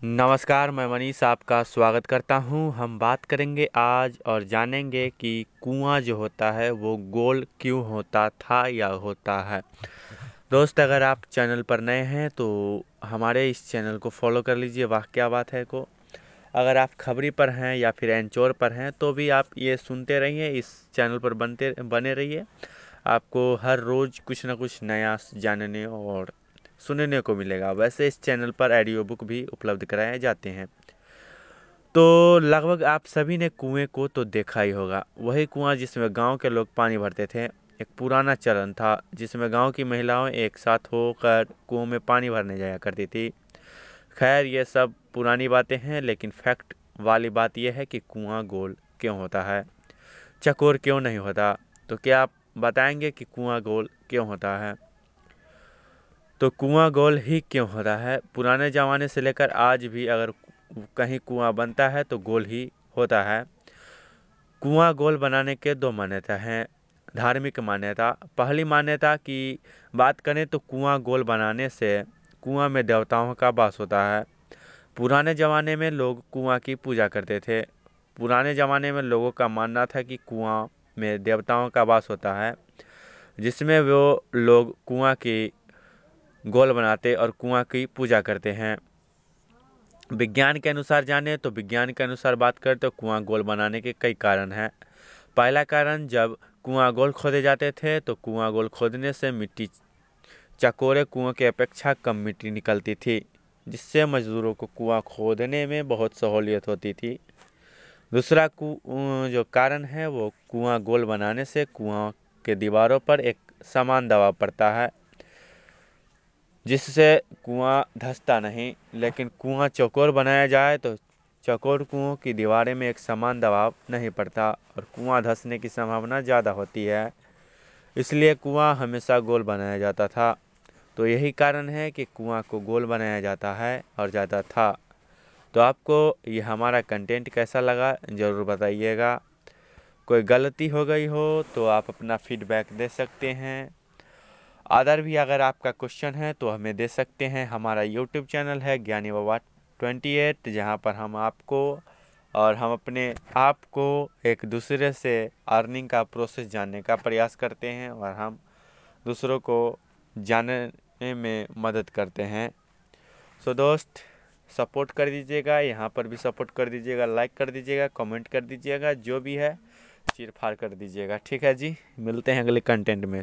नमस्कार, मैं मनीष आपका स्वागत करता हूँ। हम बात करेंगे आज और जानेंगे कि कुआँ जो होता है, वो गोल क्यों होता था या होता है। दोस्त, अगर आप चैनल पर नए हैं तो हमारे इस चैनल को फॉलो कर लीजिए, वाह, क्या बात है को। अगर आप खबरी पर हैं या फिर एनचोर पर हैं तो भी आप ये सुनते रहिए, इस चैनल पर बनते, बने रहिए। आपको हर रोज़ कुछ ना कुछ नया जानने और सुनने को मिलेगा। वैसे इस चैनल पर ऑडियो बुक भी उपलब्ध कराए जाते हैं। तो लगभग आप सभी ने कुएँ को तो देखा ही होगा। वही कुआँ जिसमें गाँव के लोग पानी भरते थे, एक पुराना चलन था, जिसमें गाँव की महिलाएँ एक साथ होकर कुओं में पानी भरने जाया करती थी। खैर, ये सब पुरानी बातें हैं, लेकिन फैक्ट वाली बात यह है कि कुआँ गोल क्यों होता है? चकोर क्यों नहीं होता? तो क्या आप बताएँगे कि कुआँ गोल क्यों होता है? तो कुआँ गोल ही क्यों होता है? पुराने ज़माने से लेकर आज भी अगर कहीं कुआँ बनता है तो गोल ही होता है। कुआँ गोल बनाने के दो मान्यता हैं। धार्मिक मान्यता। पहली मान्यता की बात करें तो कुआँ गोल बनाने से कुआँ में देवताओं का वास होता है। पुराने ज़माने में लोग कुआँ की पूजा करते थे। पुराने ज़माने में लोगों का मानना था कि कुआँ में देवताओं का वास होता है, जिसमें वो लोग कुआँ की गोल बनाते और कुआँ की पूजा करते हैं। विज्ञान के अनुसार जाने तो विज्ञान के अनुसार बात करें तो कुआँ गोल बनाने के कई कारण हैं। पहला कारण, जब कुआँ गोल खोदे जाते थे तो कुआँ गोल खोदने से मिट्टी चकोरे कुआँ की अपेक्षा कम मिट्टी निकलती थी, जिससे मजदूरों को कुआँ खोदने में बहुत सहूलियत होती थी। दूसरा कु जो कारण है, वो कुआँ गोल बनाने से कुआँ के दीवारों पर एक समान दबाव पड़ता है। जिससे कुआँ धंसता नहीं, लेकिन कुआँ चौकोर बनाया जाए तो चौकोर कुओं की दीवारें में एक समान दबाव नहीं पड़ता और कुआँ धंसने की संभावना ज़्यादा होती है। इसलिए कुआँ हमेशा गोल बनाया जाता था। तो यही कारण है कि कुआँ को गोल बनाया जाता है और जाता था। तो आपको ये हमारा कंटेंट कैसा लगा ज़रूर बताइएगा। कोई गलती हो गई हो तो आप अपना फीडबैक दे सकते हैं। अदर भी अगर आपका क्वेश्चन है तो हमें दे सकते हैं। हमारा यूट्यूब चैनल है ज्ञानी बाबा ट्वेंटी एट जहाँ पर हम आपको और हम अपने आप को एक दूसरे से अर्निंग का प्रोसेस जानने का प्रयास करते हैं और हम दूसरों को जानने में मदद करते हैं। सो दोस्त सपोर्ट कर दीजिएगा, यहाँ पर भी सपोर्ट कर दीजिएगा लाइक कर दीजिएगा कमेंट कर दीजिएगा, जो भी है, चीर फाड़ कर दीजिएगा। ठीक है जी, मिलते हैं अगले कंटेंट में।